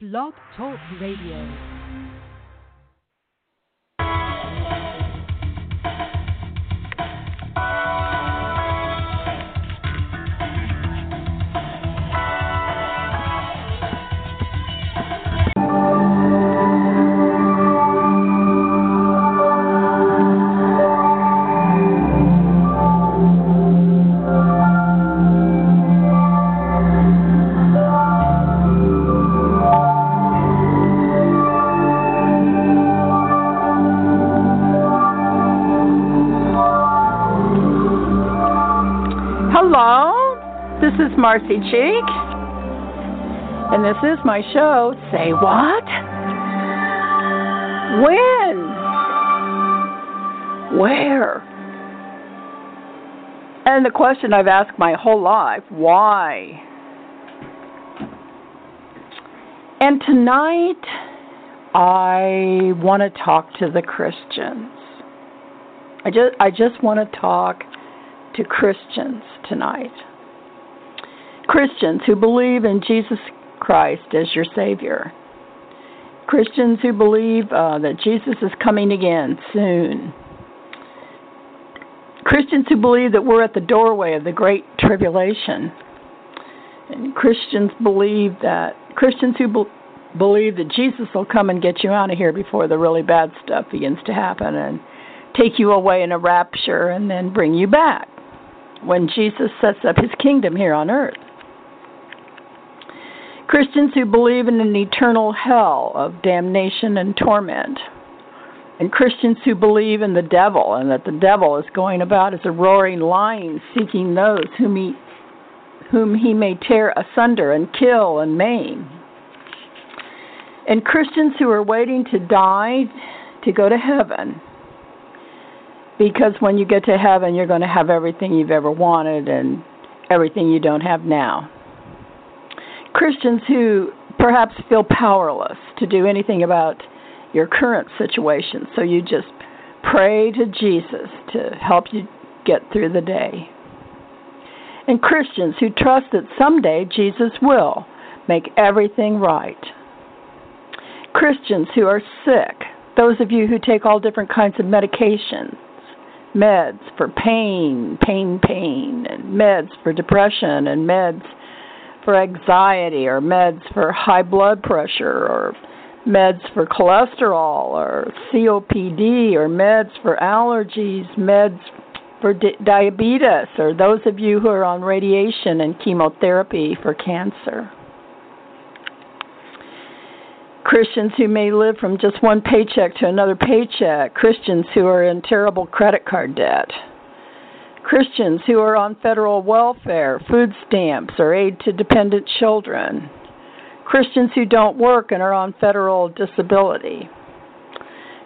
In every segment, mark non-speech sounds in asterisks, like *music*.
Blog Talk Radio. Marcy Cheek, and this is my show. Say what? When? Where? And the question I've asked my whole life why? And tonight, I want to talk to the Christians. I just, I just want to talk to Christians tonight. Christians who believe in Jesus Christ as your Savior. Christians who believe uh, that Jesus is coming again soon. Christians who believe that we're at the doorway of the great tribulation. And Christians believe that Christians who be- believe that Jesus will come and get you out of here before the really bad stuff begins to happen and take you away in a rapture and then bring you back when Jesus sets up his kingdom here on earth. Christians who believe in an eternal hell of damnation and torment. And Christians who believe in the devil and that the devil is going about as a roaring lion seeking those whom he, whom he may tear asunder and kill and maim. And Christians who are waiting to die to go to heaven. Because when you get to heaven, you're going to have everything you've ever wanted and everything you don't have now. Christians who perhaps feel powerless to do anything about your current situation. So you just pray to Jesus to help you get through the day. And Christians who trust that someday Jesus will make everything right. Christians who are sick, those of you who take all different kinds of medications, meds for pain, pain, pain, and meds for depression, and meds for anxiety or meds for high blood pressure or meds for cholesterol or COPD or meds for allergies, meds for di- diabetes, or those of you who are on radiation and chemotherapy for cancer. Christians who may live from just one paycheck to another paycheck, Christians who are in terrible credit card debt Christians who are on federal welfare, food stamps, or aid to dependent children, Christians who don't work and are on federal disability,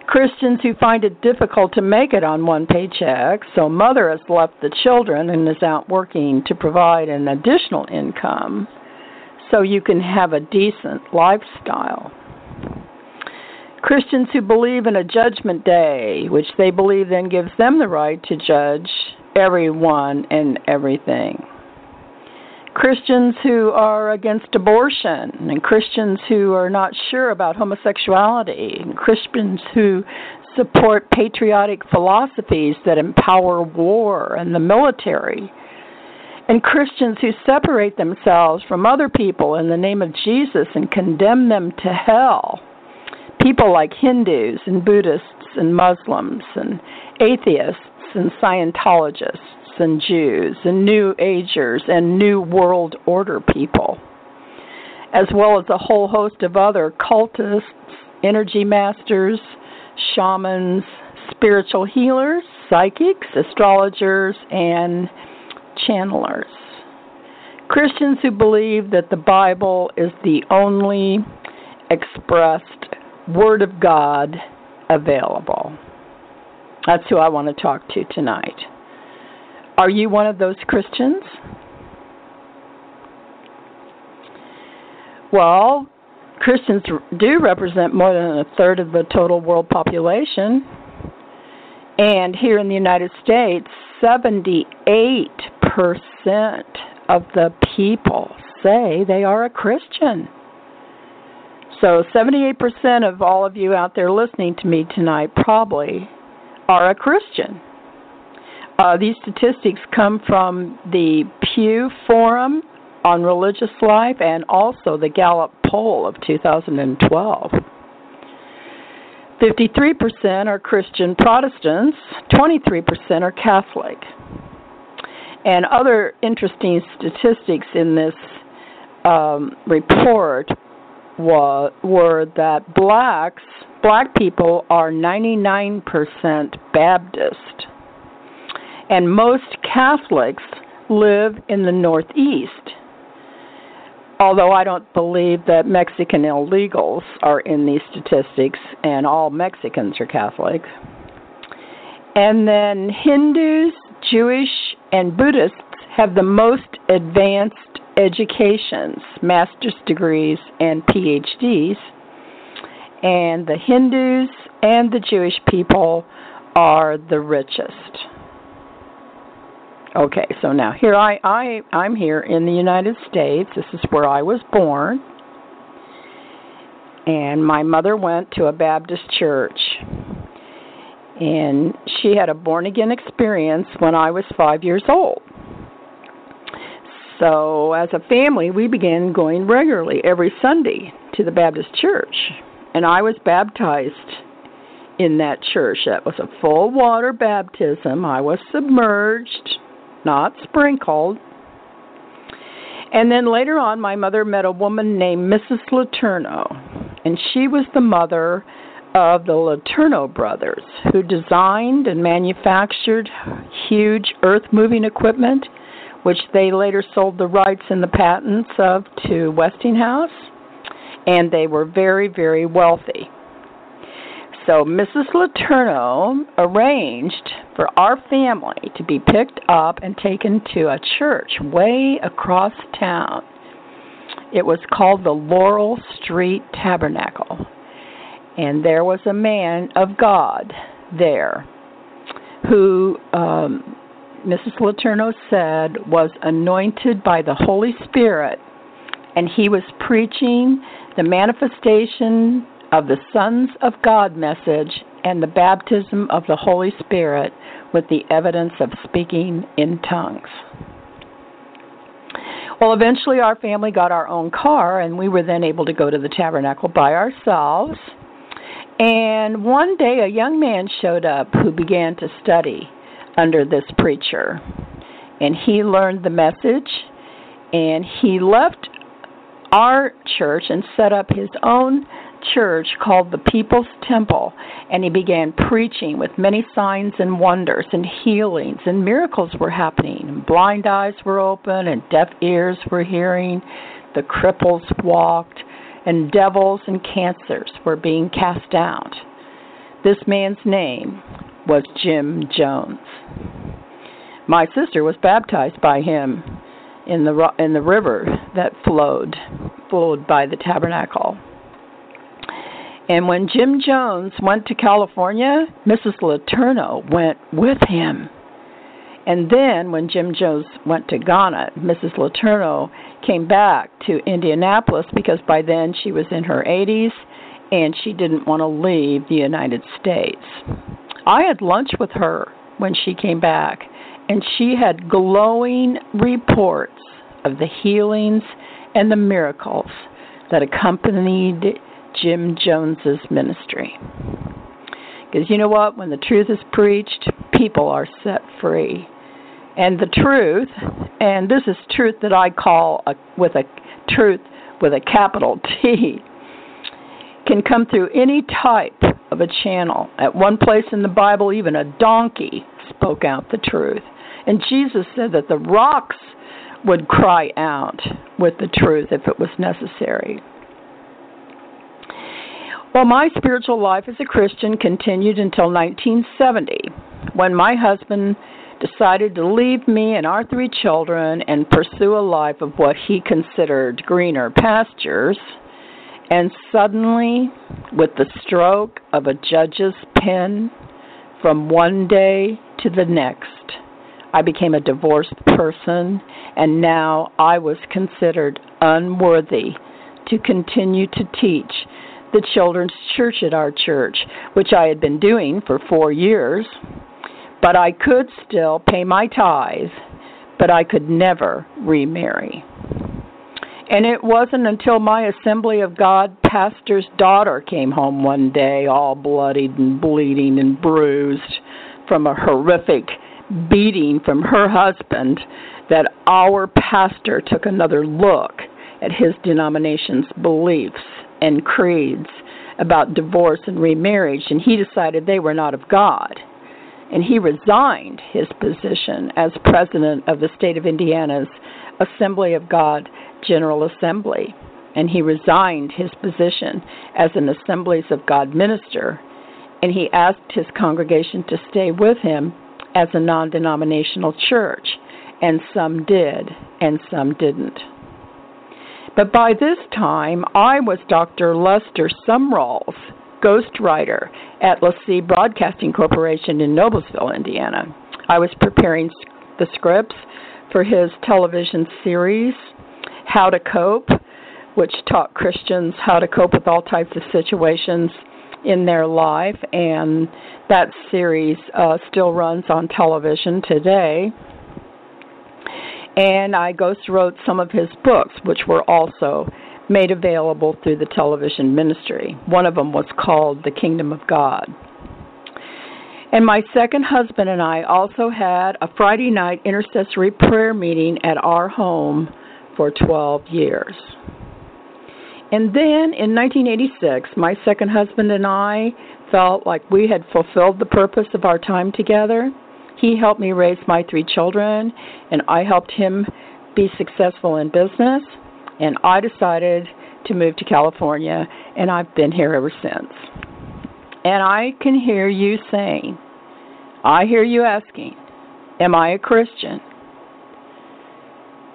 Christians who find it difficult to make it on one paycheck, so mother has left the children and is out working to provide an additional income so you can have a decent lifestyle. Christians who believe in a judgment day, which they believe then gives them the right to judge everyone and everything. Christians who are against abortion, and Christians who are not sure about homosexuality, and Christians who support patriotic philosophies that empower war and the military, and Christians who separate themselves from other people in the name of Jesus and condemn them to hell. People like Hindus and Buddhists and Muslims and atheists and Scientologists and Jews and New Agers and New World Order people, as well as a whole host of other cultists, energy masters, shamans, spiritual healers, psychics, astrologers, and channelers. Christians who believe that the Bible is the only expressed Word of God available. That's who I want to talk to tonight. Are you one of those Christians? Well, Christians do represent more than a third of the total world population. And here in the United States, 78% of the people say they are a Christian. So 78% of all of you out there listening to me tonight probably are a Christian. Uh, these statistics come from the Pew Forum on Religious Life and also the Gallup poll of 2012. 53% are Christian Protestants, 23% are Catholic. And other interesting statistics in this um, report wa- were that blacks, black people are 99% Baptist, and most Catholics live in the Northeast. Although I don't believe that Mexican illegals are in these statistics, and all Mexicans are Catholic. And then Hindus, Jewish, and Buddhists have the most advanced educations, master's degrees, and PhDs. And the Hindus and the Jewish people are the richest. Okay, so now here I, I I'm here in the United States. This is where I was born. And my mother went to a Baptist church. And she had a born again experience when I was 5 years old. So, as a family, we began going regularly every Sunday to the Baptist church. And I was baptized in that church. That was a full water baptism. I was submerged not sprinkled. And then later on, my mother met a woman named Mrs. Letourneau, and she was the mother of the Letourneau brothers, who designed and manufactured huge earth moving equipment, which they later sold the rights and the patents of to Westinghouse, and they were very, very wealthy. So Mrs. Letourneau arranged for our family to be picked up and taken to a church way across town. It was called the Laurel Street Tabernacle. And there was a man of God there who um, Mrs. Letourneau said was anointed by the Holy Spirit, and he was preaching the manifestation of the Sons of God message and the baptism of the Holy Spirit with the evidence of speaking in tongues. Well, eventually our family got our own car, and we were then able to go to the tabernacle by ourselves. And one day a young man showed up who began to study under this preacher. And he learned the message, and he left our church and set up his own church called the People's Temple, and he began preaching with many signs and wonders and healings, and miracles were happening. And blind eyes were open, and deaf ears were hearing, the cripples walked, and devils and cancers were being cast out. This man's name was Jim Jones. My sister was baptized by him in the in the river that flowed flowed by the tabernacle. And when Jim Jones went to California, Mrs. Letourneau went with him. And then when Jim Jones went to Guyana, Mrs. Letourneau came back to Indianapolis because by then she was in her 80s and she didn't want to leave the United States. I had lunch with her when she came back, and she had glowing reports of the healings and the miracles that accompanied Jim Jones's ministry. Because you know what? When the truth is preached, people are set free. And the truth, and this is truth that I call a, with a truth with a capital T, can come through any type of a channel. At one place in the Bible, even a donkey spoke out the truth. And Jesus said that the rocks would cry out with the truth if it was necessary. Well, my spiritual life as a Christian continued until 1970 when my husband decided to leave me and our three children and pursue a life of what he considered greener pastures. And suddenly, with the stroke of a judge's pen, from one day to the next, I became a divorced person, and now I was considered unworthy to continue to teach the children's church at our church, which I had been doing for four years. But I could still pay my tithes, but I could never remarry. And it wasn't until my Assembly of God pastor's daughter came home one day, all bloodied and bleeding and bruised from a horrific beating from her husband, that our pastor took another look at his denomination's beliefs and creeds about divorce and remarriage, and he decided they were not of God. And he resigned his position as president of the state of Indiana's Assembly of God General Assembly. And he resigned his position as an Assemblies of God minister. And he asked his congregation to stay with him as a non denominational church. And some did, and some didn't. But by this time, I was Dr. Lester Sumrall's ghostwriter at LeSEA Broadcasting Corporation in Noblesville, Indiana. I was preparing the scripts for his television series, How to Cope, which taught Christians how to cope with all types of situations in their life, and that series uh, still runs on television today and I ghost wrote some of his books, which were also made available through the television ministry. One of them was called The Kingdom of God. And my second husband and I also had a Friday night intercessory prayer meeting at our home for 12 years. And then in 1986, my second husband and I felt like we had fulfilled the purpose of our time together he helped me raise my three children, and I helped him be successful in business. And I decided to move to California, and I've been here ever since. And I can hear you saying, I hear you asking, Am I a Christian?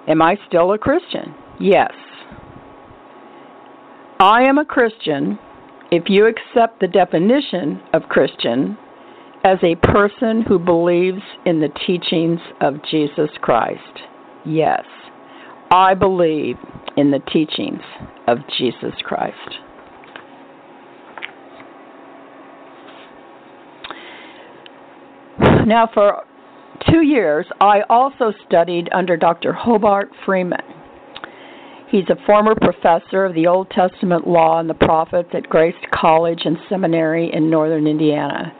Am I still a Christian? Yes. I am a Christian if you accept the definition of Christian as a person who believes in the teachings of Jesus Christ. Yes, I believe in the teachings of Jesus Christ. Now, for two years, I also studied under Dr. Hobart Freeman. He's a former professor of the Old Testament law and the prophets at Grace College and Seminary in northern Indiana.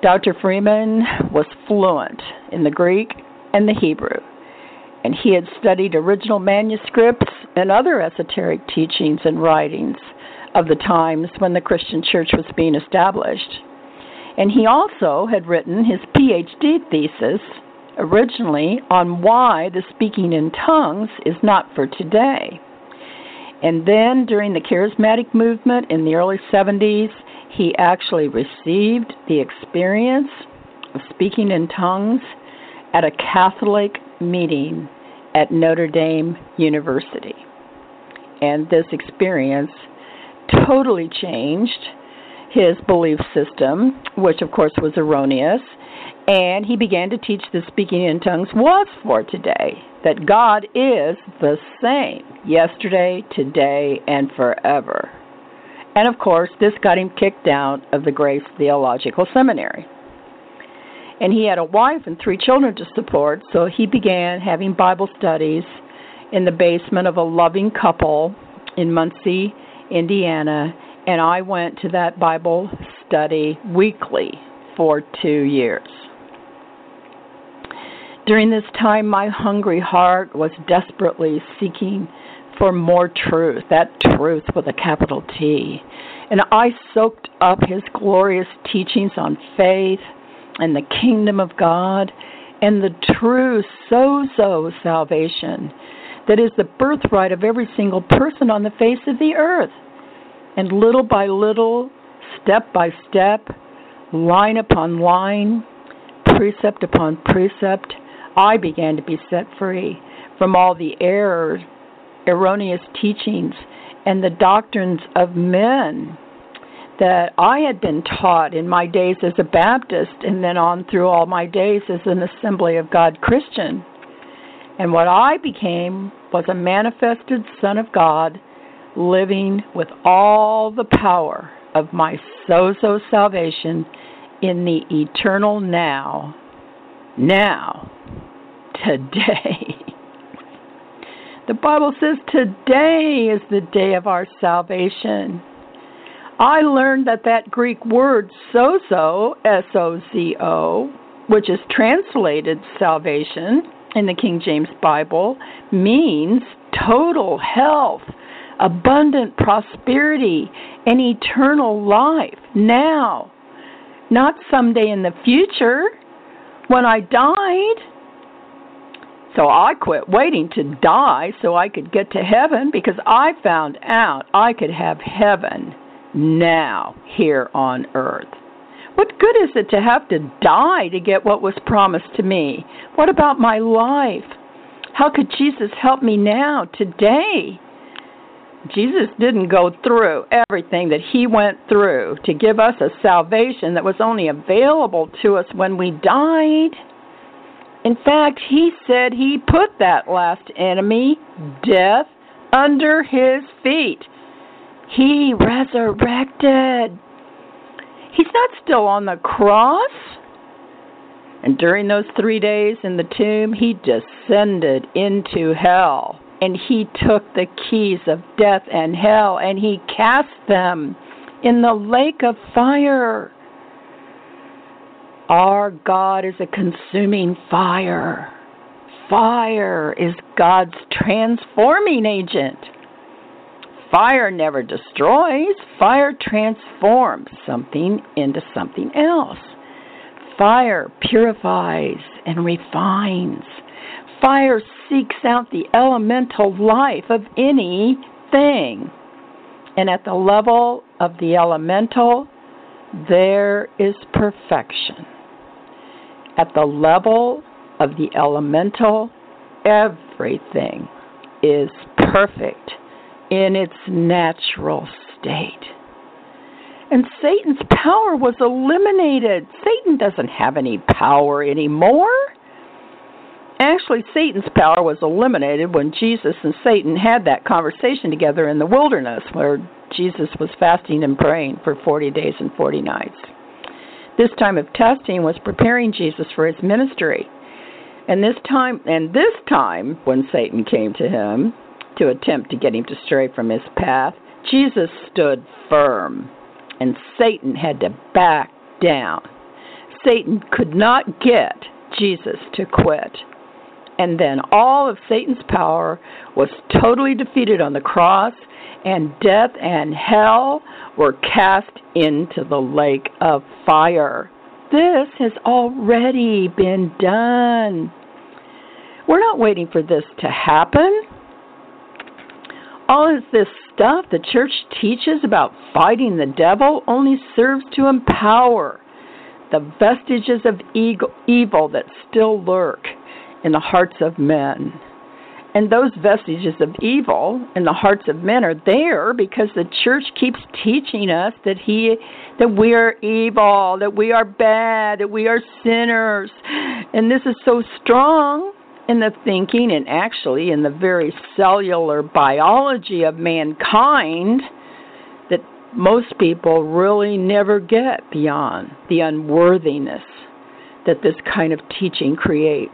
Dr. Freeman was fluent in the Greek and the Hebrew, and he had studied original manuscripts and other esoteric teachings and writings of the times when the Christian church was being established. And he also had written his PhD thesis originally on why the speaking in tongues is not for today. And then during the charismatic movement in the early 70s, he actually received the experience of speaking in tongues at a Catholic meeting at Notre Dame University. And this experience totally changed his belief system, which of course was erroneous, and he began to teach that speaking in tongues was for today, that God is the same yesterday, today, and forever. And of course, this got him kicked out of the Grace Theological Seminary. And he had a wife and three children to support, so he began having Bible studies in the basement of a loving couple in Muncie, Indiana, and I went to that Bible study weekly for two years. During this time, my hungry heart was desperately seeking for more truth, that truth with a capital T. And I soaked up his glorious teachings on faith and the kingdom of God and the true sozo salvation that is the birthright of every single person on the face of the earth. And little by little, step by step, line upon line, precept upon precept, I began to be set free from all the errors erroneous teachings and the doctrines of men that I had been taught in my days as a Baptist and then on through all my days as an Assembly of God Christian. And what I became was a manifested Son of God living with all the power of my sozo salvation in the eternal now, now, today. The Bible says today is the day of our salvation. I learned that that Greek word sozo, S O Z O, which is translated salvation in the King James Bible, means total health, abundant prosperity, and eternal life now, not someday in the future when I died. So I quit waiting to die so I could get to heaven because I found out I could have heaven now here on earth. What good is it to have to die to get what was promised to me? What about my life? How could Jesus help me now, today? Jesus didn't go through everything that he went through to give us a salvation that was only available to us when we died. In fact, he said he put that last enemy, death, under his feet. He resurrected. He's not still on the cross. And during those three days in the tomb, he descended into hell. And he took the keys of death and hell and he cast them in the lake of fire. Our God is a consuming fire. Fire is God's transforming agent. Fire never destroys, fire transforms something into something else. Fire purifies and refines. Fire seeks out the elemental life of anything. And at the level of the elemental, there is perfection at the level of the elemental, everything is perfect in its natural state. And Satan's power was eliminated. Satan doesn't have any power anymore. Actually, Satan's power was eliminated when Jesus and Satan had that conversation together in the wilderness where Jesus was fasting and praying for 40 days and 40 nights. This time of testing was preparing Jesus for his ministry. And this time and this time when Satan came to him to attempt to get him to stray from his path, Jesus stood firm and Satan had to back down. Satan could not get Jesus to quit. And then all of Satan's power was totally defeated on the cross, and death and hell were cast into the lake of fire. This has already been done. We're not waiting for this to happen. All of this stuff the church teaches about fighting the devil only serves to empower the vestiges of evil that still lurk in the hearts of men. And those vestiges of evil in the hearts of men are there because the church keeps teaching us that he that we are evil, that we are bad, that we are sinners. And this is so strong in the thinking and actually in the very cellular biology of mankind that most people really never get beyond the unworthiness that this kind of teaching creates.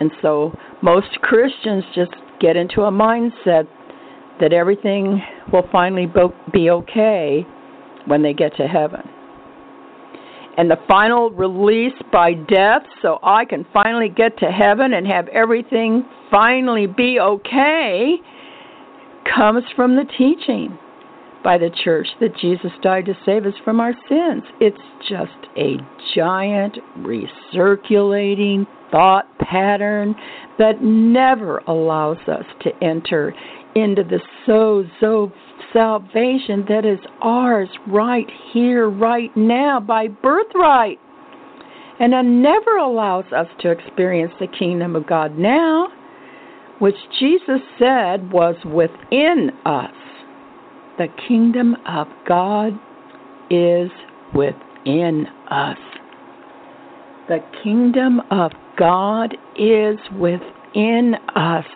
And so most Christians just get into a mindset that everything will finally be okay when they get to heaven. And the final release by death, so I can finally get to heaven and have everything finally be okay, comes from the teaching by the church that Jesus died to save us from our sins. It's just a giant recirculating thought pattern that never allows us to enter into the sozo salvation that is ours right here, right now, by birthright. And it never allows us to experience the kingdom of God now, which Jesus said was within us. The kingdom of God is within us. The kingdom of God is within us.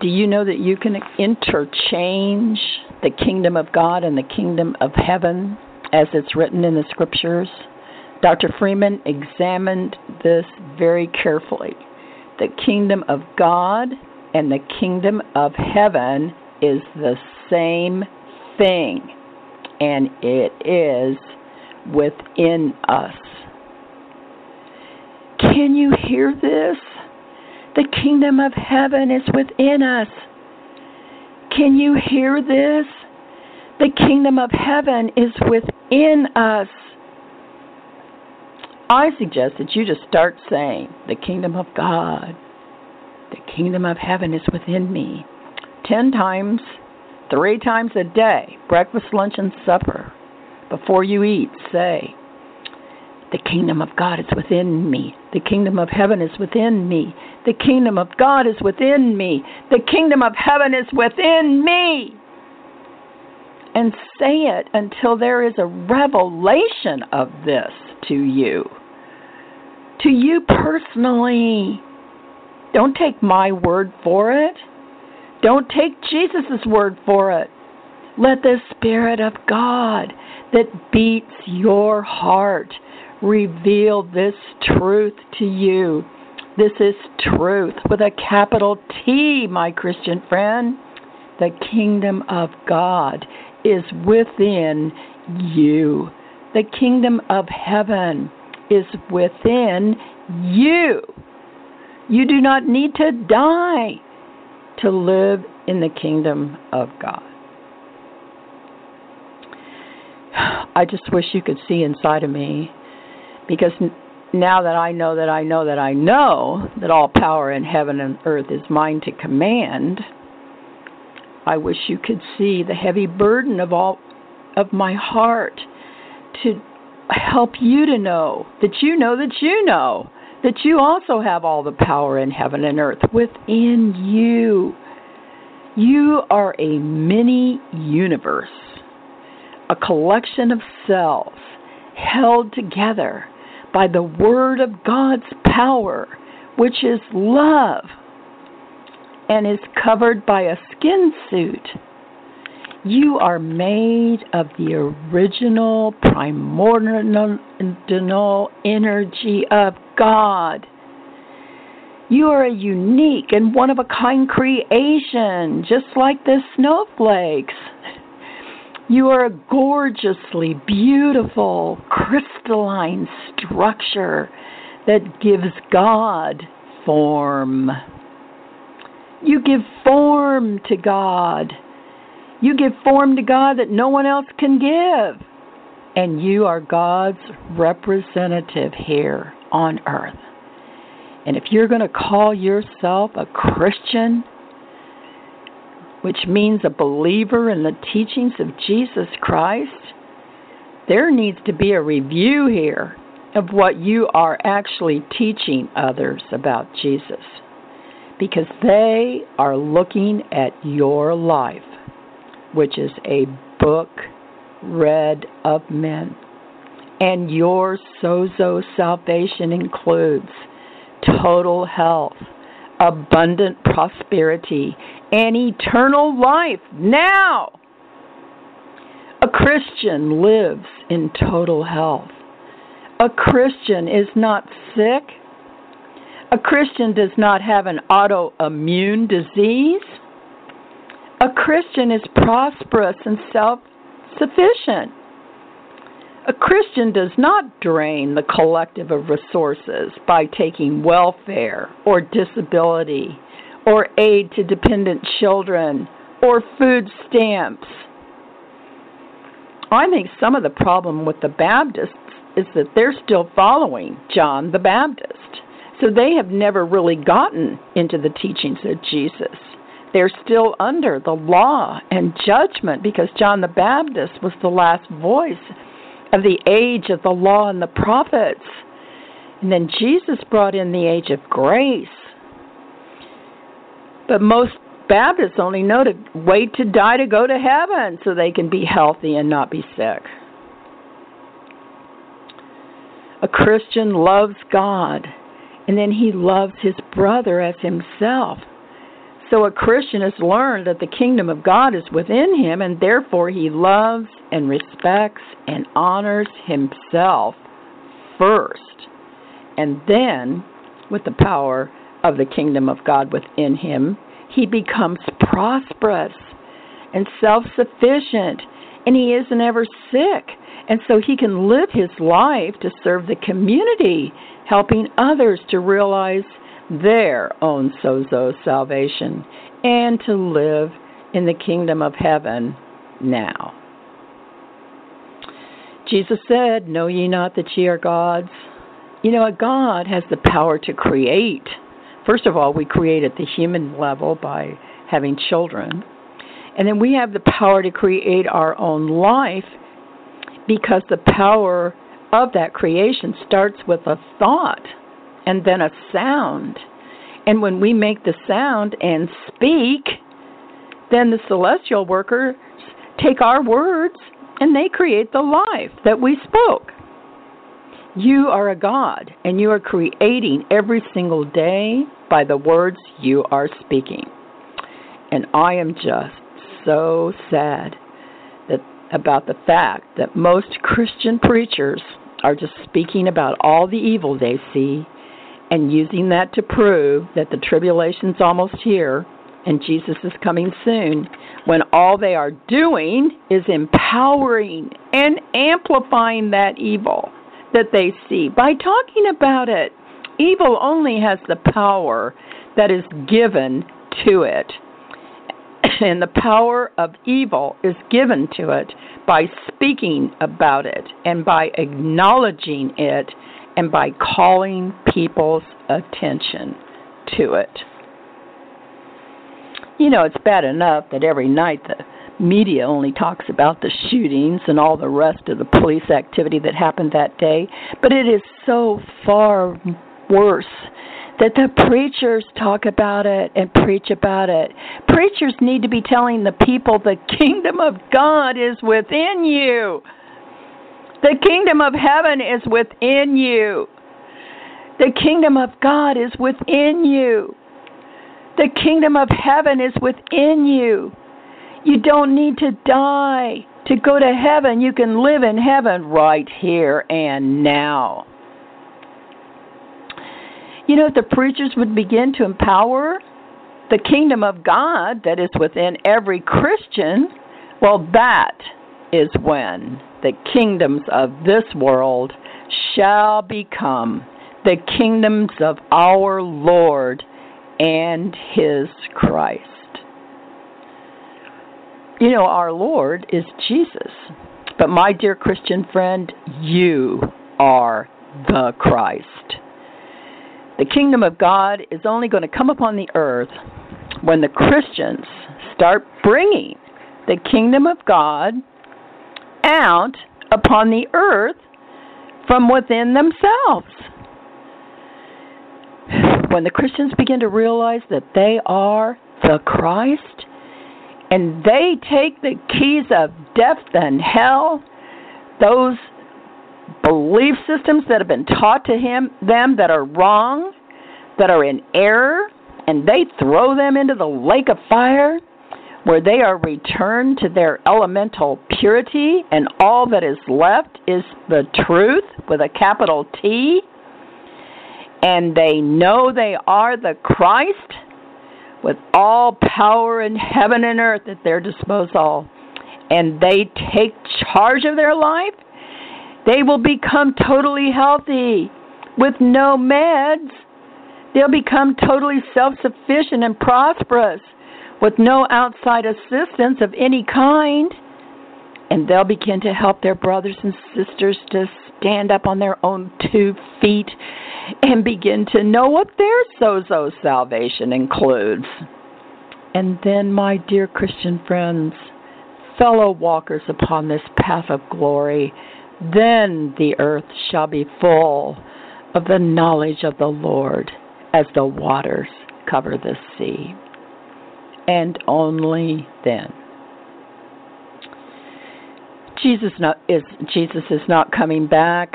Do you know that you can interchange the kingdom of God and the kingdom of heaven as it's written in the scriptures? Dr. Freeman examined this very carefully. The kingdom of God and the kingdom of heaven is the same thing, and it is within us. Can you hear this? The kingdom of heaven is within us. Can you hear this? The kingdom of heaven is within us. I suggest that you just start saying, The kingdom of God, the kingdom of heaven is within me. Ten times, three times a day, breakfast, lunch, and supper. Before you eat, say, The kingdom of God is within me. The kingdom of heaven is within me. The kingdom of God is within me. The kingdom of heaven is within me. And say it until there is a revelation of this to you. To you personally. Don't take my word for it. Don't take Jesus' word for it. Let the Spirit of God that beats your heart reveal this truth to you. This is truth with a capital T, my Christian friend. The kingdom of God is within you. The kingdom of heaven is within you. You do not need to die to live in the kingdom of God. I just wish you could see inside of me because now that I know that I know that I know that all power in heaven and earth is mine to command, I wish you could see the heavy burden of all of my heart to help you to know that you know that you know that you also have all the power in heaven and earth within you. You are a mini universe, a collection of cells held together by the Word of God's power, which is love, and is covered by a skin suit. You are made of the original primordial energy of God. You are a unique and one of a kind creation, just like the snowflakes. *laughs* You are a gorgeously beautiful crystalline structure that gives God form. You give form to God. You give form to God that no one else can give. And you are God's representative here on earth. And if you're going to call yourself a Christian, which means a believer in the teachings of Jesus Christ, there needs to be a review here of what you are actually teaching others about Jesus. Because they are looking at your life, which is a book read of men. And your sozo salvation includes total health, abundant prosperity, and eternal life now. A Christian lives in total health. A Christian is not sick. A Christian does not have an autoimmune disease. A Christian is prosperous and self sufficient. A Christian does not drain the collective of resources by taking welfare or disability or aid to dependent children or food stamps. I think some of the problem with the Baptists is that they're still following John the Baptist. So they have never really gotten into the teachings of Jesus. They're still under the law and judgment because John the Baptist was the last voice of the age of the law and the prophets. And then Jesus brought in the age of grace. But most Baptists only know to wait to die to go to heaven so they can be healthy and not be sick. A Christian loves God, and then he loves his brother as himself. So a Christian has learned that the kingdom of God is within him, and therefore he loves and respects and honors himself first. And then, with the power of the kingdom of God within him, he becomes prosperous and self sufficient, and he isn't ever sick. And so he can live his life to serve the community, helping others to realize their own sozo salvation and to live in the kingdom of heaven now. Jesus said, Know ye not that ye are gods? You know, a God has the power to create. First of all, we create at the human level by having children. And then we have the power to create our own life because the power of that creation starts with a thought and then a sound. And when we make the sound and speak, then the celestial workers take our words and they create the life that we spoke. You are a God, and you are creating every single day by the words you are speaking. And I am just so sad that about the fact that most Christian preachers are just speaking about all the evil they see and using that to prove that the tribulation's almost here and Jesus is coming soon, when all they are doing is empowering and amplifying that evil that they see by talking about it. Evil only has the power that is given to it. *coughs* And the power of evil is given to it by speaking about it and by acknowledging it and by calling people's attention to it. You know, it's bad enough that every night the media only talks about the shootings and all the rest of the police activity that happened that day, but it is so far worse that the preachers talk about it and preach about it. Preachers need to be telling the people the kingdom of God is within you. The kingdom of heaven is within you. The kingdom of God is within you. The kingdom of heaven is within you. You don't need to die to go to heaven. You can live in heaven right here and now. You know, if the preachers would begin to empower the kingdom of God that is within every Christian, well, that is when the kingdoms of this world shall become the kingdoms of our Lord and his Christ. You know, our Lord is Jesus. But my dear Christian friend, you are the Christ. The kingdom of God is only going to come upon the earth when the Christians start bringing the kingdom of God out upon the earth from within themselves. When the Christians begin to realize that they are the Christ and they take the keys of death and hell, those belief systems that have been taught to him them that are wrong, that are in error, and they throw them into the lake of fire where they are returned to their elemental purity, and all that is left is the truth with a capital T, and they know they are the Christ with all power in heaven and earth at their disposal, and they take charge of their life, they will become totally healthy with no meds. They'll become totally self sufficient and prosperous with no outside assistance of any kind. And they'll begin to help their brothers and sisters to stand up on their own two feet and begin to know what their sozo salvation includes. And then, my dear Christian friends, fellow walkers upon this path of glory, then the earth shall be full of the knowledge of the Lord as the waters cover the sea and only then. Jesus not, is Jesus is not coming back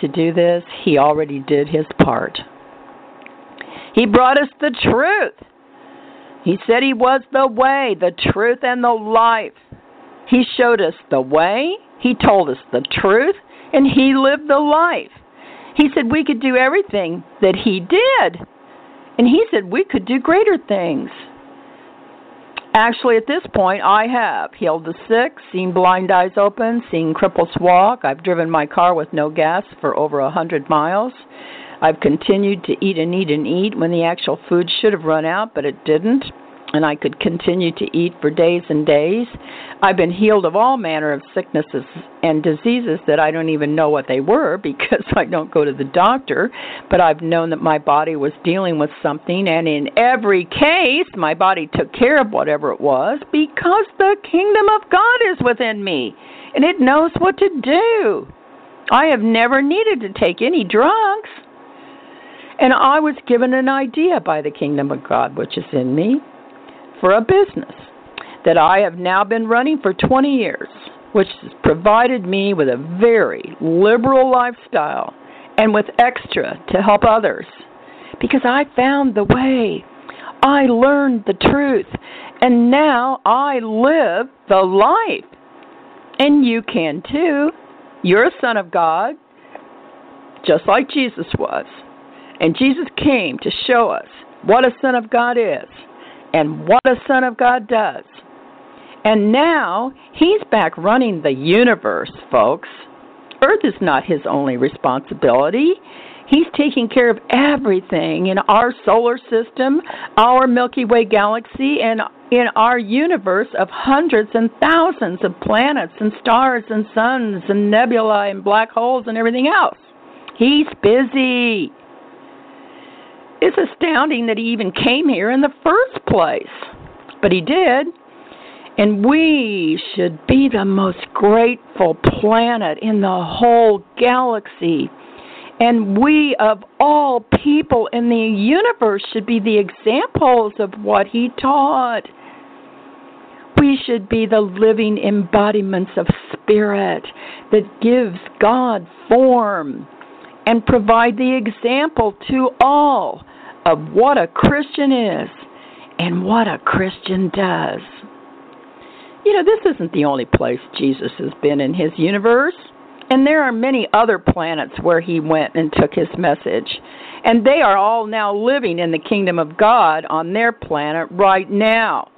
to do this. He already did his part. He brought us the truth He said He was the way, the truth, and the life. He showed us the way, He told us the truth, and He lived the life. He said we could do everything that He did. And He said we could do greater things. Actually, at this point, I have healed the sick, seen blind eyes open, seen cripples walk. I've driven my car with no gas for over a hundred miles. I've continued to eat and eat and eat when the actual food should have run out, but it didn't and I could continue to eat for days and days. I've been healed of all manner of sicknesses and diseases that I don't even know what they were *laughs* because I don't go to the doctor, but I've known that my body was dealing with something, and in every case, my body took care of whatever it was because the kingdom of God is within me and it knows what to do. I have never needed to take any drugs. And I was given an idea by the kingdom of God which is in me for a business that I have now been running for 20 years, which has provided me with a very liberal lifestyle and with extra to help others. Because I found the way. I learned the truth. And now I live the life. And you can too. You're a son of God, just like Jesus was. And Jesus came to show us what a son of God is and what a Son of God does. And now he's back running the universe, folks. Earth is not his only responsibility. He's taking care of everything in our solar system, our Milky Way galaxy, and in our universe of hundreds and thousands of planets and stars and suns and nebulae and black holes and everything else. He's busy. It's astounding that he even came here in the first place. But he did. And we should be the most grateful planet in the whole galaxy. And we, of all people in the universe, should be the examples of what he taught. We should be the living embodiments of spirit that gives God form and provide the example to all of what a Christian is and what a Christian does. You know, this isn't the only place Jesus has been in his universe, and there are many other planets where he went and took his message. And they are all now living in the kingdom of God on their planet right now.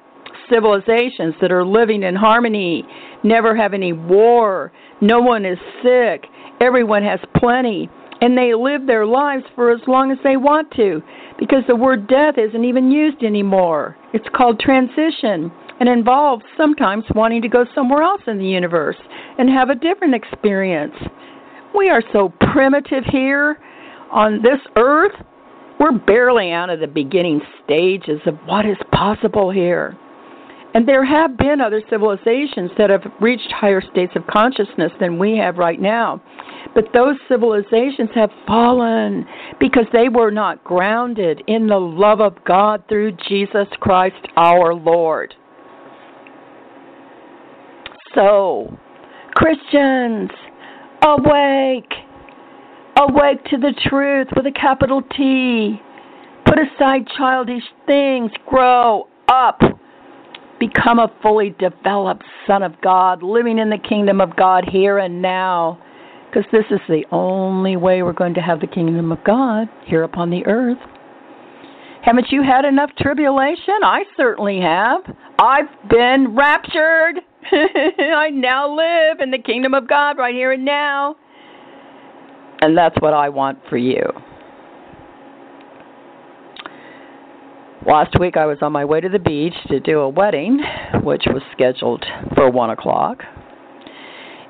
Civilizations that are living in harmony, never have any war, no one is sick, everyone has plenty, and they live their lives for as long as they want to because the word death isn't even used anymore. It's called transition and involves sometimes wanting to go somewhere else in the universe and have a different experience. We are so primitive here on this earth. We're barely out of the beginning stages of what is possible here. And there have been other civilizations that have reached higher states of consciousness than we have right now. But those civilizations have fallen because they were not grounded in the love of God through Jesus Christ our Lord. So, Christians, awake! Awake to the truth with a capital T. Put aside childish things. Grow up. Become a fully developed Son of God, living in the kingdom of God here and now. Because this is the only way we're going to have the kingdom of God here upon the earth. Haven't you had enough tribulation? I certainly have. I've been raptured. *laughs* I now live in the kingdom of God right here and now. And that's what I want for you. Last week I was on my way to the beach to do a wedding, which was scheduled for 1 o'clock.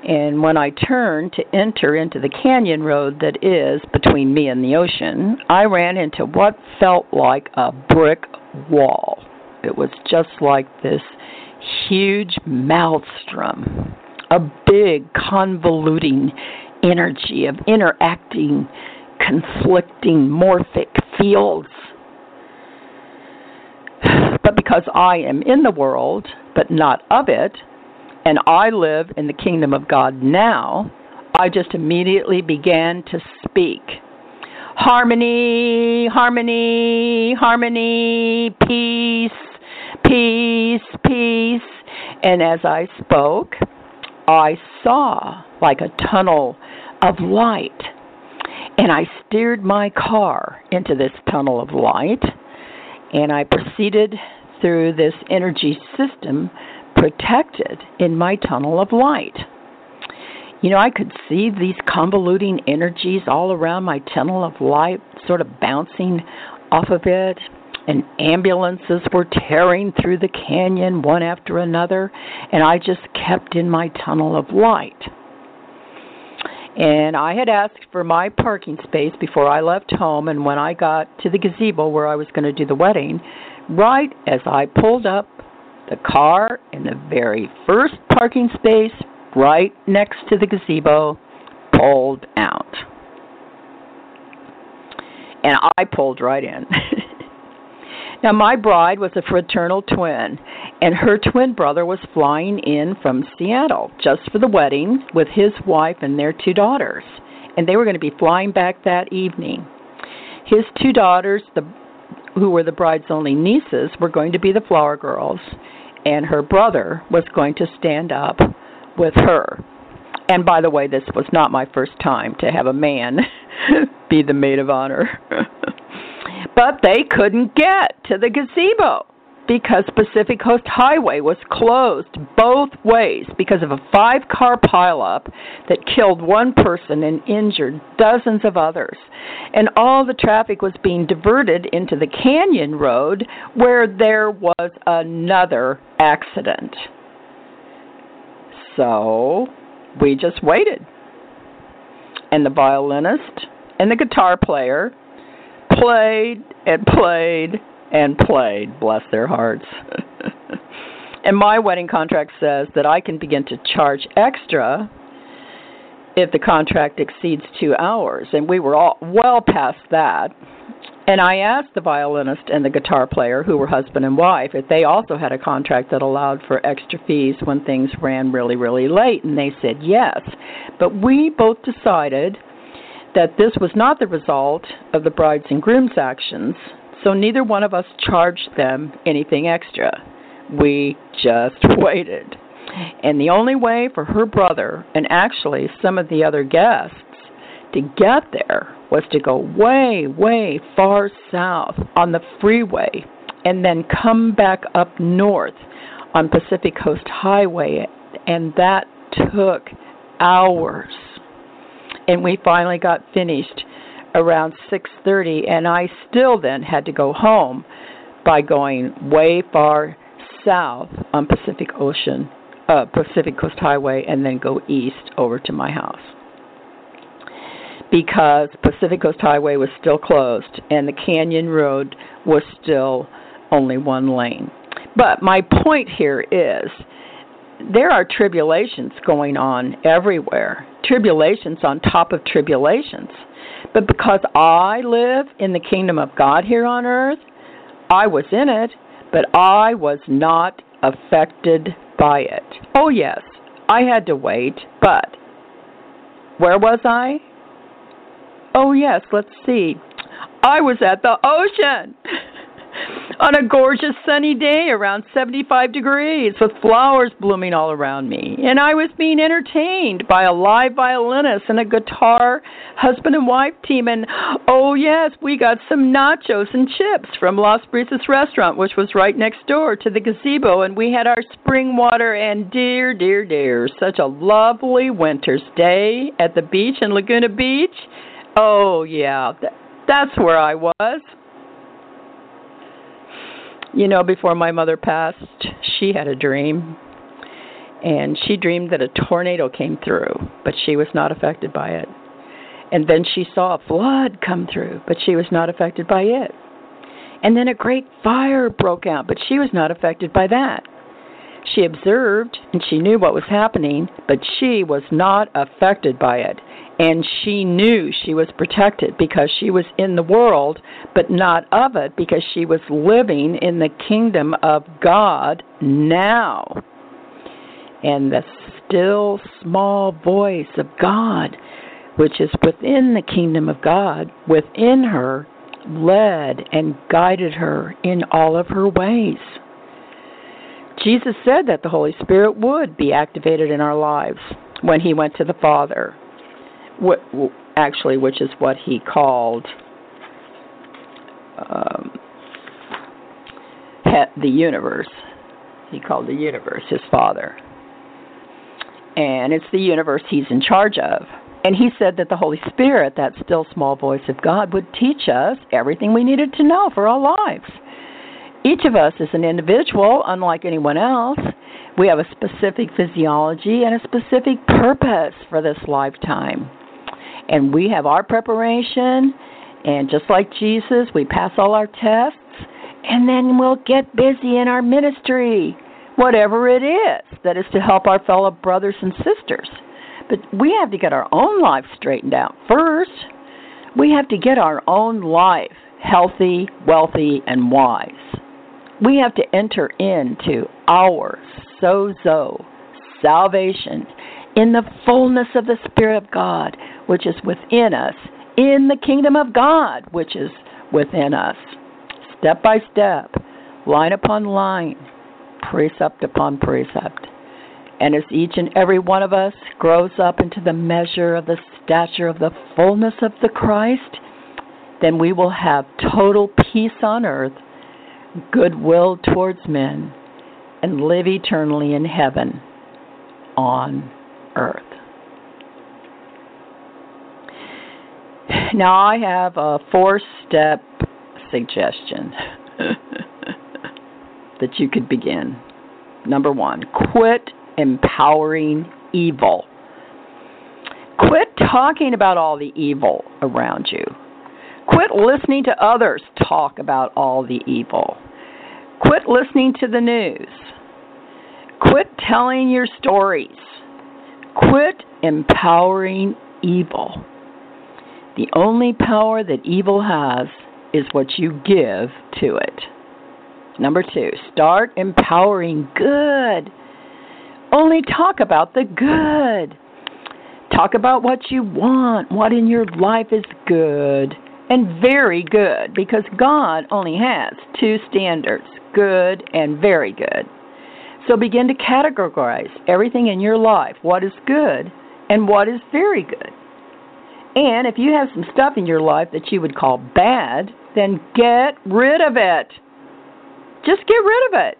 And when I turned to enter into the canyon road that is between me and the ocean, I ran into what felt like a brick wall. It was just like this huge maelstrom, a big convoluting energy of interacting, conflicting, morphic fields. But because I am in the world, but not of it, and I live in the kingdom of God now, I just immediately began to speak. Harmony, harmony, harmony, peace, Peace, peace. And as I spoke, I saw like a tunnel of light. And I steered my car into this tunnel of light. And I proceeded through this energy system protected in my tunnel of light. You know, I could see these convoluting energies all around my tunnel of light, sort of bouncing off of it, and ambulances were tearing through the canyon one after another, and I just kept in my tunnel of light. And I had asked for my parking space before I left home, and when I got to the gazebo where I was going to do the wedding, right as I pulled up, the car in the very first parking space right next to the gazebo pulled out. And I pulled right in. *laughs* now, my bride was a fraternal twin, and her twin brother was flying in from Seattle just for the wedding with his wife and their two daughters. And they were going to be flying back that evening. His two daughters, the, who were the bride's only nieces, were going to be the flower girls, and her brother was going to stand up with her. And by the way, this was not my first time to have a man *laughs* be the maid of honor. *laughs* but they couldn't get to the gazebo because Pacific Coast Highway was closed both ways because of a five car pileup that killed one person and injured dozens of others. And all the traffic was being diverted into the Canyon Road where there was another accident. So we just waited. And the violinist and the guitar player played and played and played, bless their hearts. *laughs* and my wedding contract says that I can begin to charge extra if the contract exceeds two hours. And we were all well past that. And I asked the violinist and the guitar player, who were husband and wife, if they also had a contract that allowed for extra fees when things ran really, really late. And they said yes. But we both decided that this was not the result of the brides and grooms' actions, so neither one of us charged them anything extra. We just *laughs* waited. And the only way for her brother, and actually some of the other guests, to get there was to go way, way far south on the freeway and then come back up north on Pacific Coast Highway. And that took hours. And we finally got finished around 6:30 and I still then had to go home by going way far south on Pacific Ocean uh Pacific Coast Highway and then go east over to my house because Pacific Coast Highway was still closed and the Canyon Road was still only one lane. But my point here is there are tribulations going on everywhere, tribulations on top of tribulations. But because I live in the kingdom of God here on earth, I was in it, but I was not affected by it. Oh, yes, I had to wait, but where was I? Oh, yes, let's see. I was at the ocean *laughs* *laughs* on a gorgeous sunny day around 75 degrees with flowers blooming all around me. And I was being entertained by a live violinist and a guitar husband and wife team. And oh, yes, we got some nachos and chips from Las Brisas restaurant, which was right next door to the gazebo. And we had our spring water. And dear, dear, dear, such a lovely winter's day at the beach in Laguna Beach. Oh, yeah, that's where I was. You know, before my mother passed, she had a dream. And she dreamed that a tornado came through, but she was not affected by it. And then she saw a flood come through, but she was not affected by it. And then a great fire broke out, but she was not affected by that. She observed and she knew what was happening, but she was not affected by it and she knew she was protected because she was in the world, but not of it because she was living in the kingdom of God now. And the still small voice of God, which is within the kingdom of God, within her, led and guided her in all of her ways. Jesus said that the Holy Spirit would be activated in our lives when he went to the Father. What, actually, which is what he called um, the universe. He called the universe his Father. And it's the universe he's in charge of. And he said that the Holy Spirit, that still small voice of God, would teach us everything we needed to know for our lives. Each of us is an individual, unlike anyone else. We have a specific physiology and a specific purpose for this lifetime. And we have our preparation, and just like Jesus, we pass all our tests, and then we'll get busy in our ministry, whatever it is that is to help our fellow brothers and sisters. But we have to get our own life straightened out first. We have to get our own life healthy, wealthy, and wise. We have to enter into our sozo, salvation, in the fullness of the Spirit of God, which is within us, in the kingdom of God, which is within us. Step by step, line upon line, precept upon precept. And as each and every one of us grows up into the measure of the stature of the fullness of the Christ, then we will have total peace on earth, goodwill towards men, and live eternally in heaven on earth. Now, I have a four step suggestion *laughs* that you could begin. Number one, quit empowering evil. Quit talking about all the evil around you. Quit listening to others talk about all the evil. Quit listening to the news. Quit telling your stories. Quit empowering evil. The only power that evil has is what you give to it. Number two, start empowering good. Only talk about the good. Talk about what you want, what in your life is good and very good, because God only has two standards good and very good. So begin to categorize everything in your life what is good and what is very good. And if you have some stuff in your life that you would call bad, then get rid of it. Just get rid of it.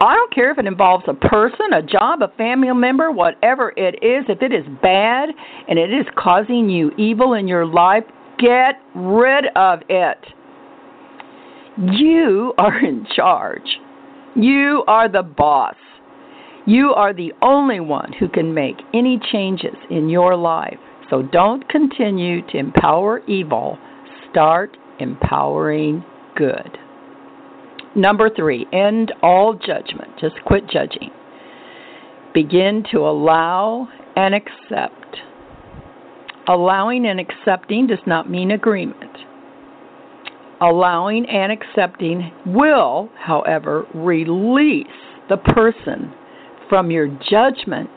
I don't care if it involves a person, a job, a family member, whatever it is. If it is bad and it is causing you evil in your life, get rid of it. You are in charge. You are the boss. You are the only one who can make any changes in your life. So don't continue to empower evil. Start empowering good. Number three, end all judgment. Just quit judging. Begin to allow and accept. Allowing and accepting does not mean agreement. Allowing and accepting will, however, release the person from your judgment,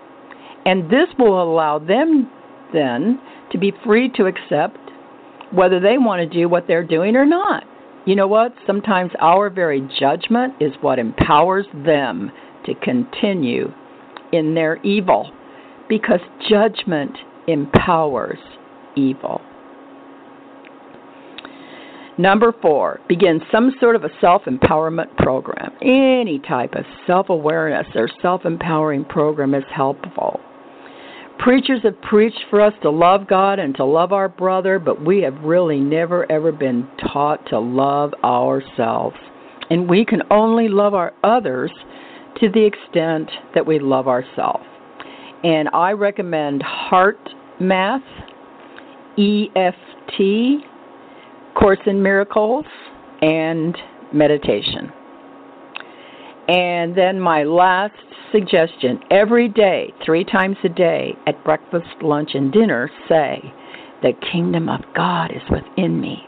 and this will allow them then to be free to accept whether they want to do what they're doing or not. You know what? Sometimes our very judgment is what empowers them to continue in their evil because judgment empowers evil. Number four, begin some sort of a self empowerment program. Any type of self awareness or self empowering program is helpful. Preachers have preached for us to love God and to love our brother, but we have really never ever been taught to love ourselves. And we can only love our others to the extent that we love ourselves. And I recommend Heart Math, EFT, Course in Miracles, and meditation. And then my last suggestion every day, three times a day, at breakfast, lunch, and dinner, say, The kingdom of God is within me.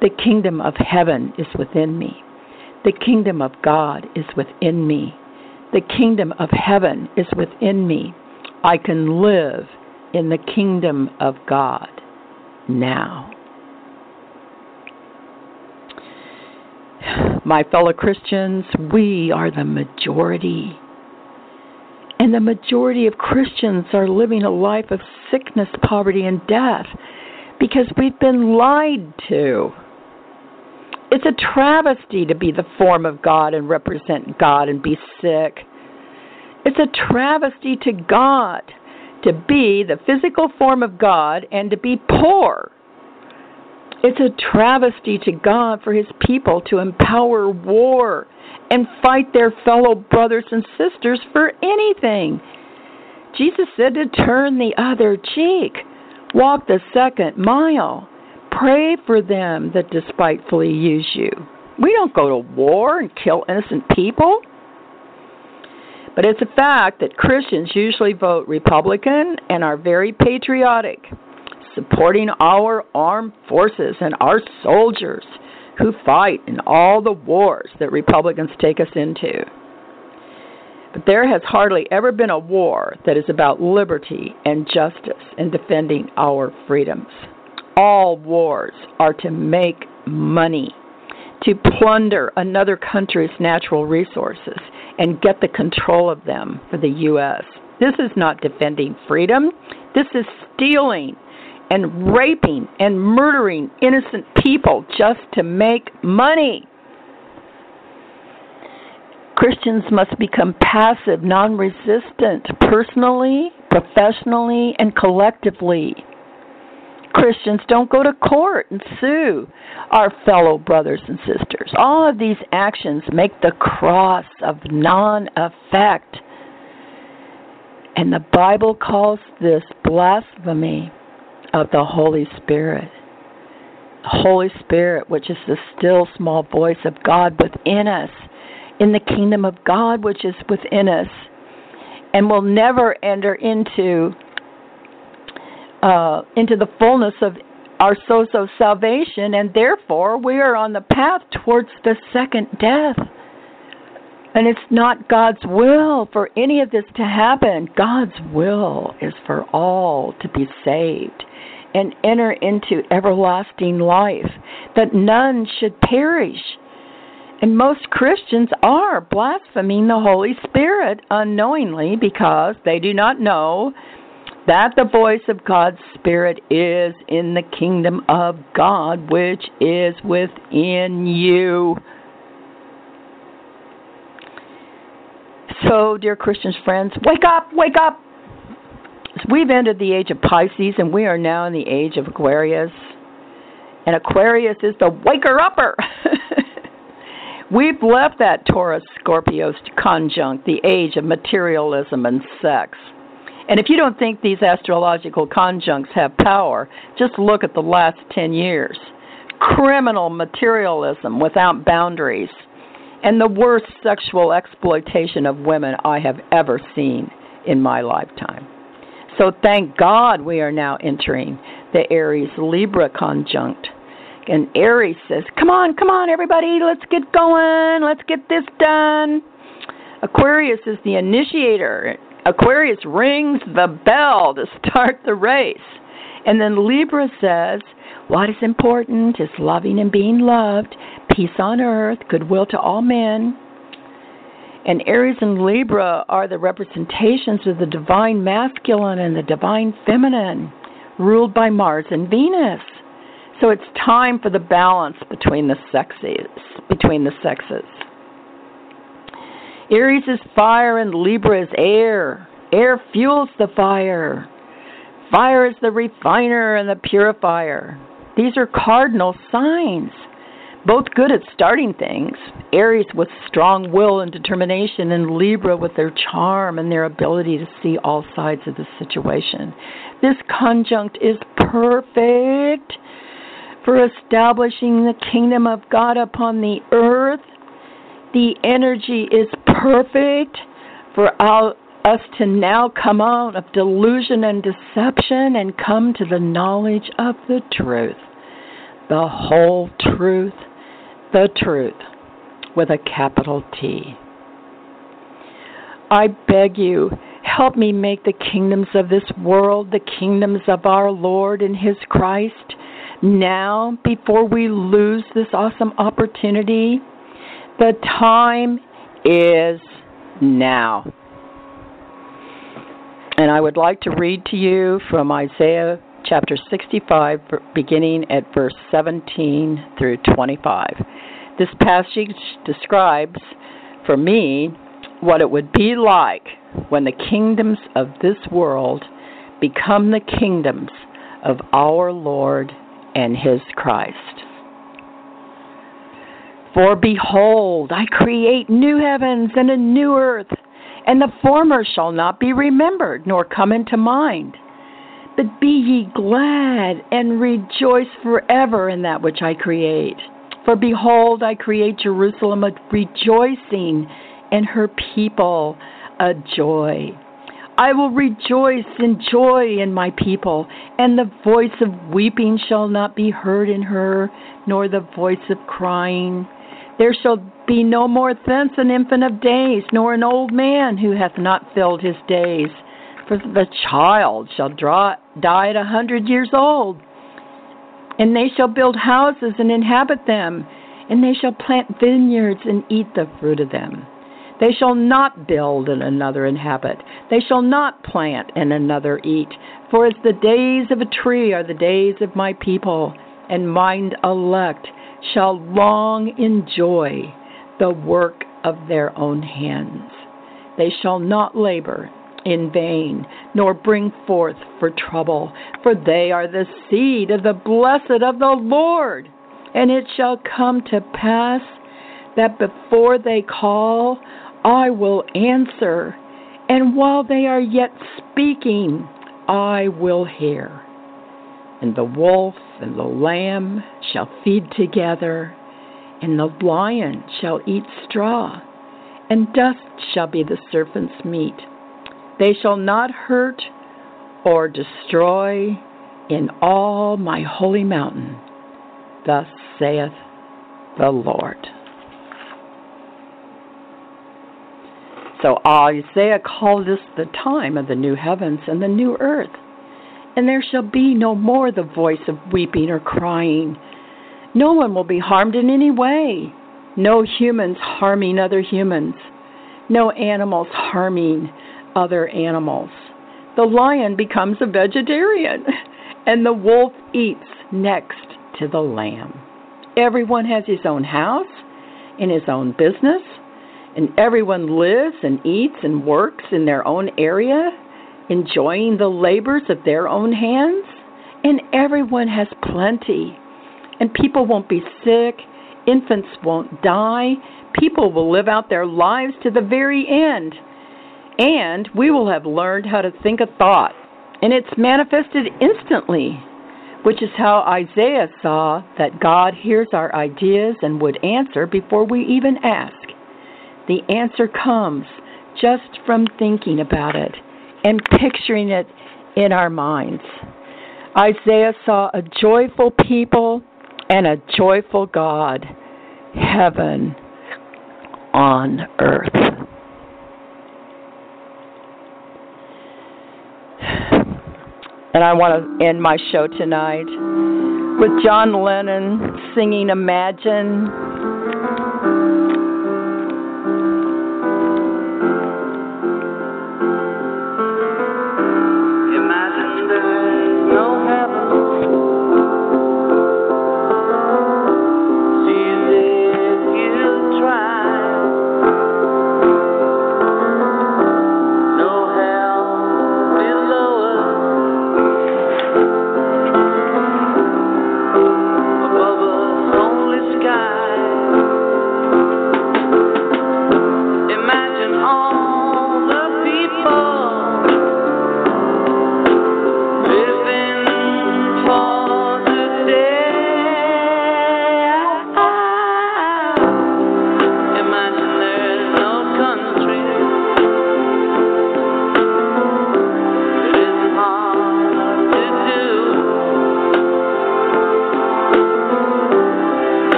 The kingdom of heaven is within me. The kingdom of God is within me. The kingdom of heaven is within me. I can live in the kingdom of God now. My fellow Christians, we are the majority. And the majority of Christians are living a life of sickness, poverty, and death because we've been lied to. It's a travesty to be the form of God and represent God and be sick. It's a travesty to God to be the physical form of God and to be poor. It's a travesty to God for his people to empower war and fight their fellow brothers and sisters for anything. Jesus said to turn the other cheek, walk the second mile, pray for them that despitefully use you. We don't go to war and kill innocent people. But it's a fact that Christians usually vote Republican and are very patriotic, supporting our armed forces and our soldiers who fight in all the wars that Republicans take us into. But there has hardly ever been a war that is about liberty and justice and defending our freedoms. All wars are to make money, to plunder another country's natural resources, and get the control of them for the U.S. This is not defending freedom. This is stealing and raping and murdering innocent people just to make money. Christians must become passive, non resistant, personally, professionally, and collectively. Christians don't go to court and sue our fellow brothers and sisters. All of these actions make the cross of non effect. And the Bible calls this blasphemy of the Holy Spirit. Holy Spirit, which is the still small voice of God within us, in the kingdom of God, which is within us, and will never enter into uh, into the fullness of our source of salvation, and therefore we are on the path towards the second death. And it's not God's will for any of this to happen. God's will is for all to be saved and enter into everlasting life, that none should perish. And most Christians are blaspheming the Holy Spirit unknowingly because they do not know that the voice of God's Spirit is in the kingdom of God, which is within you. So, dear Christian friends, wake up, wake up! We've ended the age of Pisces and we are now in the age of Aquarius. And Aquarius is the waker upper. *laughs* We've left that Taurus Scorpio conjunct, the age of materialism and sex. And if you don't think these astrological conjuncts have power, just look at the last 10 years. Criminal materialism without boundaries, and the worst sexual exploitation of women I have ever seen in my lifetime. So thank God we are now entering the Aries Libra conjunct. And Aries says, Come on, come on, everybody, let's get going, let's get this done. Aquarius is the initiator Aquarius rings the bell to start the race. And then Libra says, What is important is loving and being loved, peace on earth, goodwill to all men. And Aries and Libra are the representations of the divine masculine and the divine feminine, ruled by Mars and Venus. So it's time for the balance between the sexes, between the sexes. Aries is fire and Libra is air. Air fuels the fire. Fire is the refiner and the purifier. These are cardinal signs, both good at starting things. Aries with strong will and determination, and Libra with their charm and their ability to see all sides of the situation. This conjunct is perfect for establishing the kingdom of God upon the earth the energy is perfect for our, us to now come out of delusion and deception and come to the knowledge of the truth. The whole truth, the truth, with a capital T. I beg you, help me make the kingdoms of this world the kingdoms of our Lord and His Christ now before we lose this awesome opportunity The time is now. And I would like to read to you from Isaiah chapter 65, beginning at verse 17 through 25. This passage describes, for me, what it would be like when the kingdoms of this world become the kingdoms of our Lord and his Christ. For behold, I create new heavens and a new earth, and the former shall not be remembered, nor come into mind. But be ye glad and rejoice forever in that which I create. For behold, I create Jerusalem a rejoicing, and her people a joy. I will rejoice in joy in my people, and the voice of weeping shall not be heard in her, nor the voice of crying. There shall be no more thence an infant of days, nor an old man who hath not filled his days. For the child shall draw, die at a hundred years old, and they shall build houses and inhabit them, and they shall plant vineyards and eat the fruit of them. They shall not build and another inhabit. They shall not plant and another eat. For as the days of a tree are the days of my people, and mine elect shall long enjoy the work of their own hands. They shall not labor in vain, nor bring forth for trouble, for they are the seed of the blessed of the Lord. And it shall come to pass that before they call, I will answer, and while they are yet speaking, I will hear. And the wolf and the lamb shall feed together, and the lion shall eat straw, and dust shall be the serpent's meat. They shall not hurt or destroy in all my holy mountain. Thus saith the Lord. So Isaiah called this the time of the new heavens and the new earth. And there shall be no more the voice of weeping or crying. No one will be harmed in any way. No humans harming other humans. No animals harming other animals. The lion becomes a vegetarian, *laughs* and the wolf eats next to the lamb. Everyone has his own house and his own business and everyone lives and eats and works in their own area, enjoying the labors of their own hands, and everyone has plenty. And people won't be sick, infants won't die, people will live out their lives to the very end. And we will have learned how to think a thought, and it's manifested instantly, which is how Isaiah saw that God hears our ideas and would answer before we even ask. The answer comes just from thinking about it and picturing it in our minds. Isaiah saw a joyful people and a joyful God, heaven on earth. And I want to end my show tonight with John Lennon singing Imagine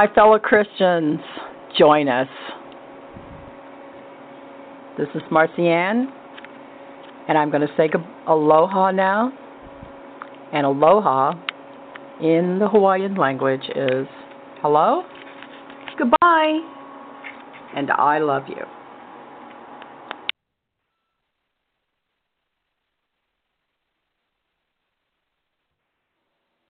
My fellow Christians, join us. This is Marcy Ann, and I'm going to say aloha now. And aloha in the Hawaiian language is hello, goodbye, and I love you.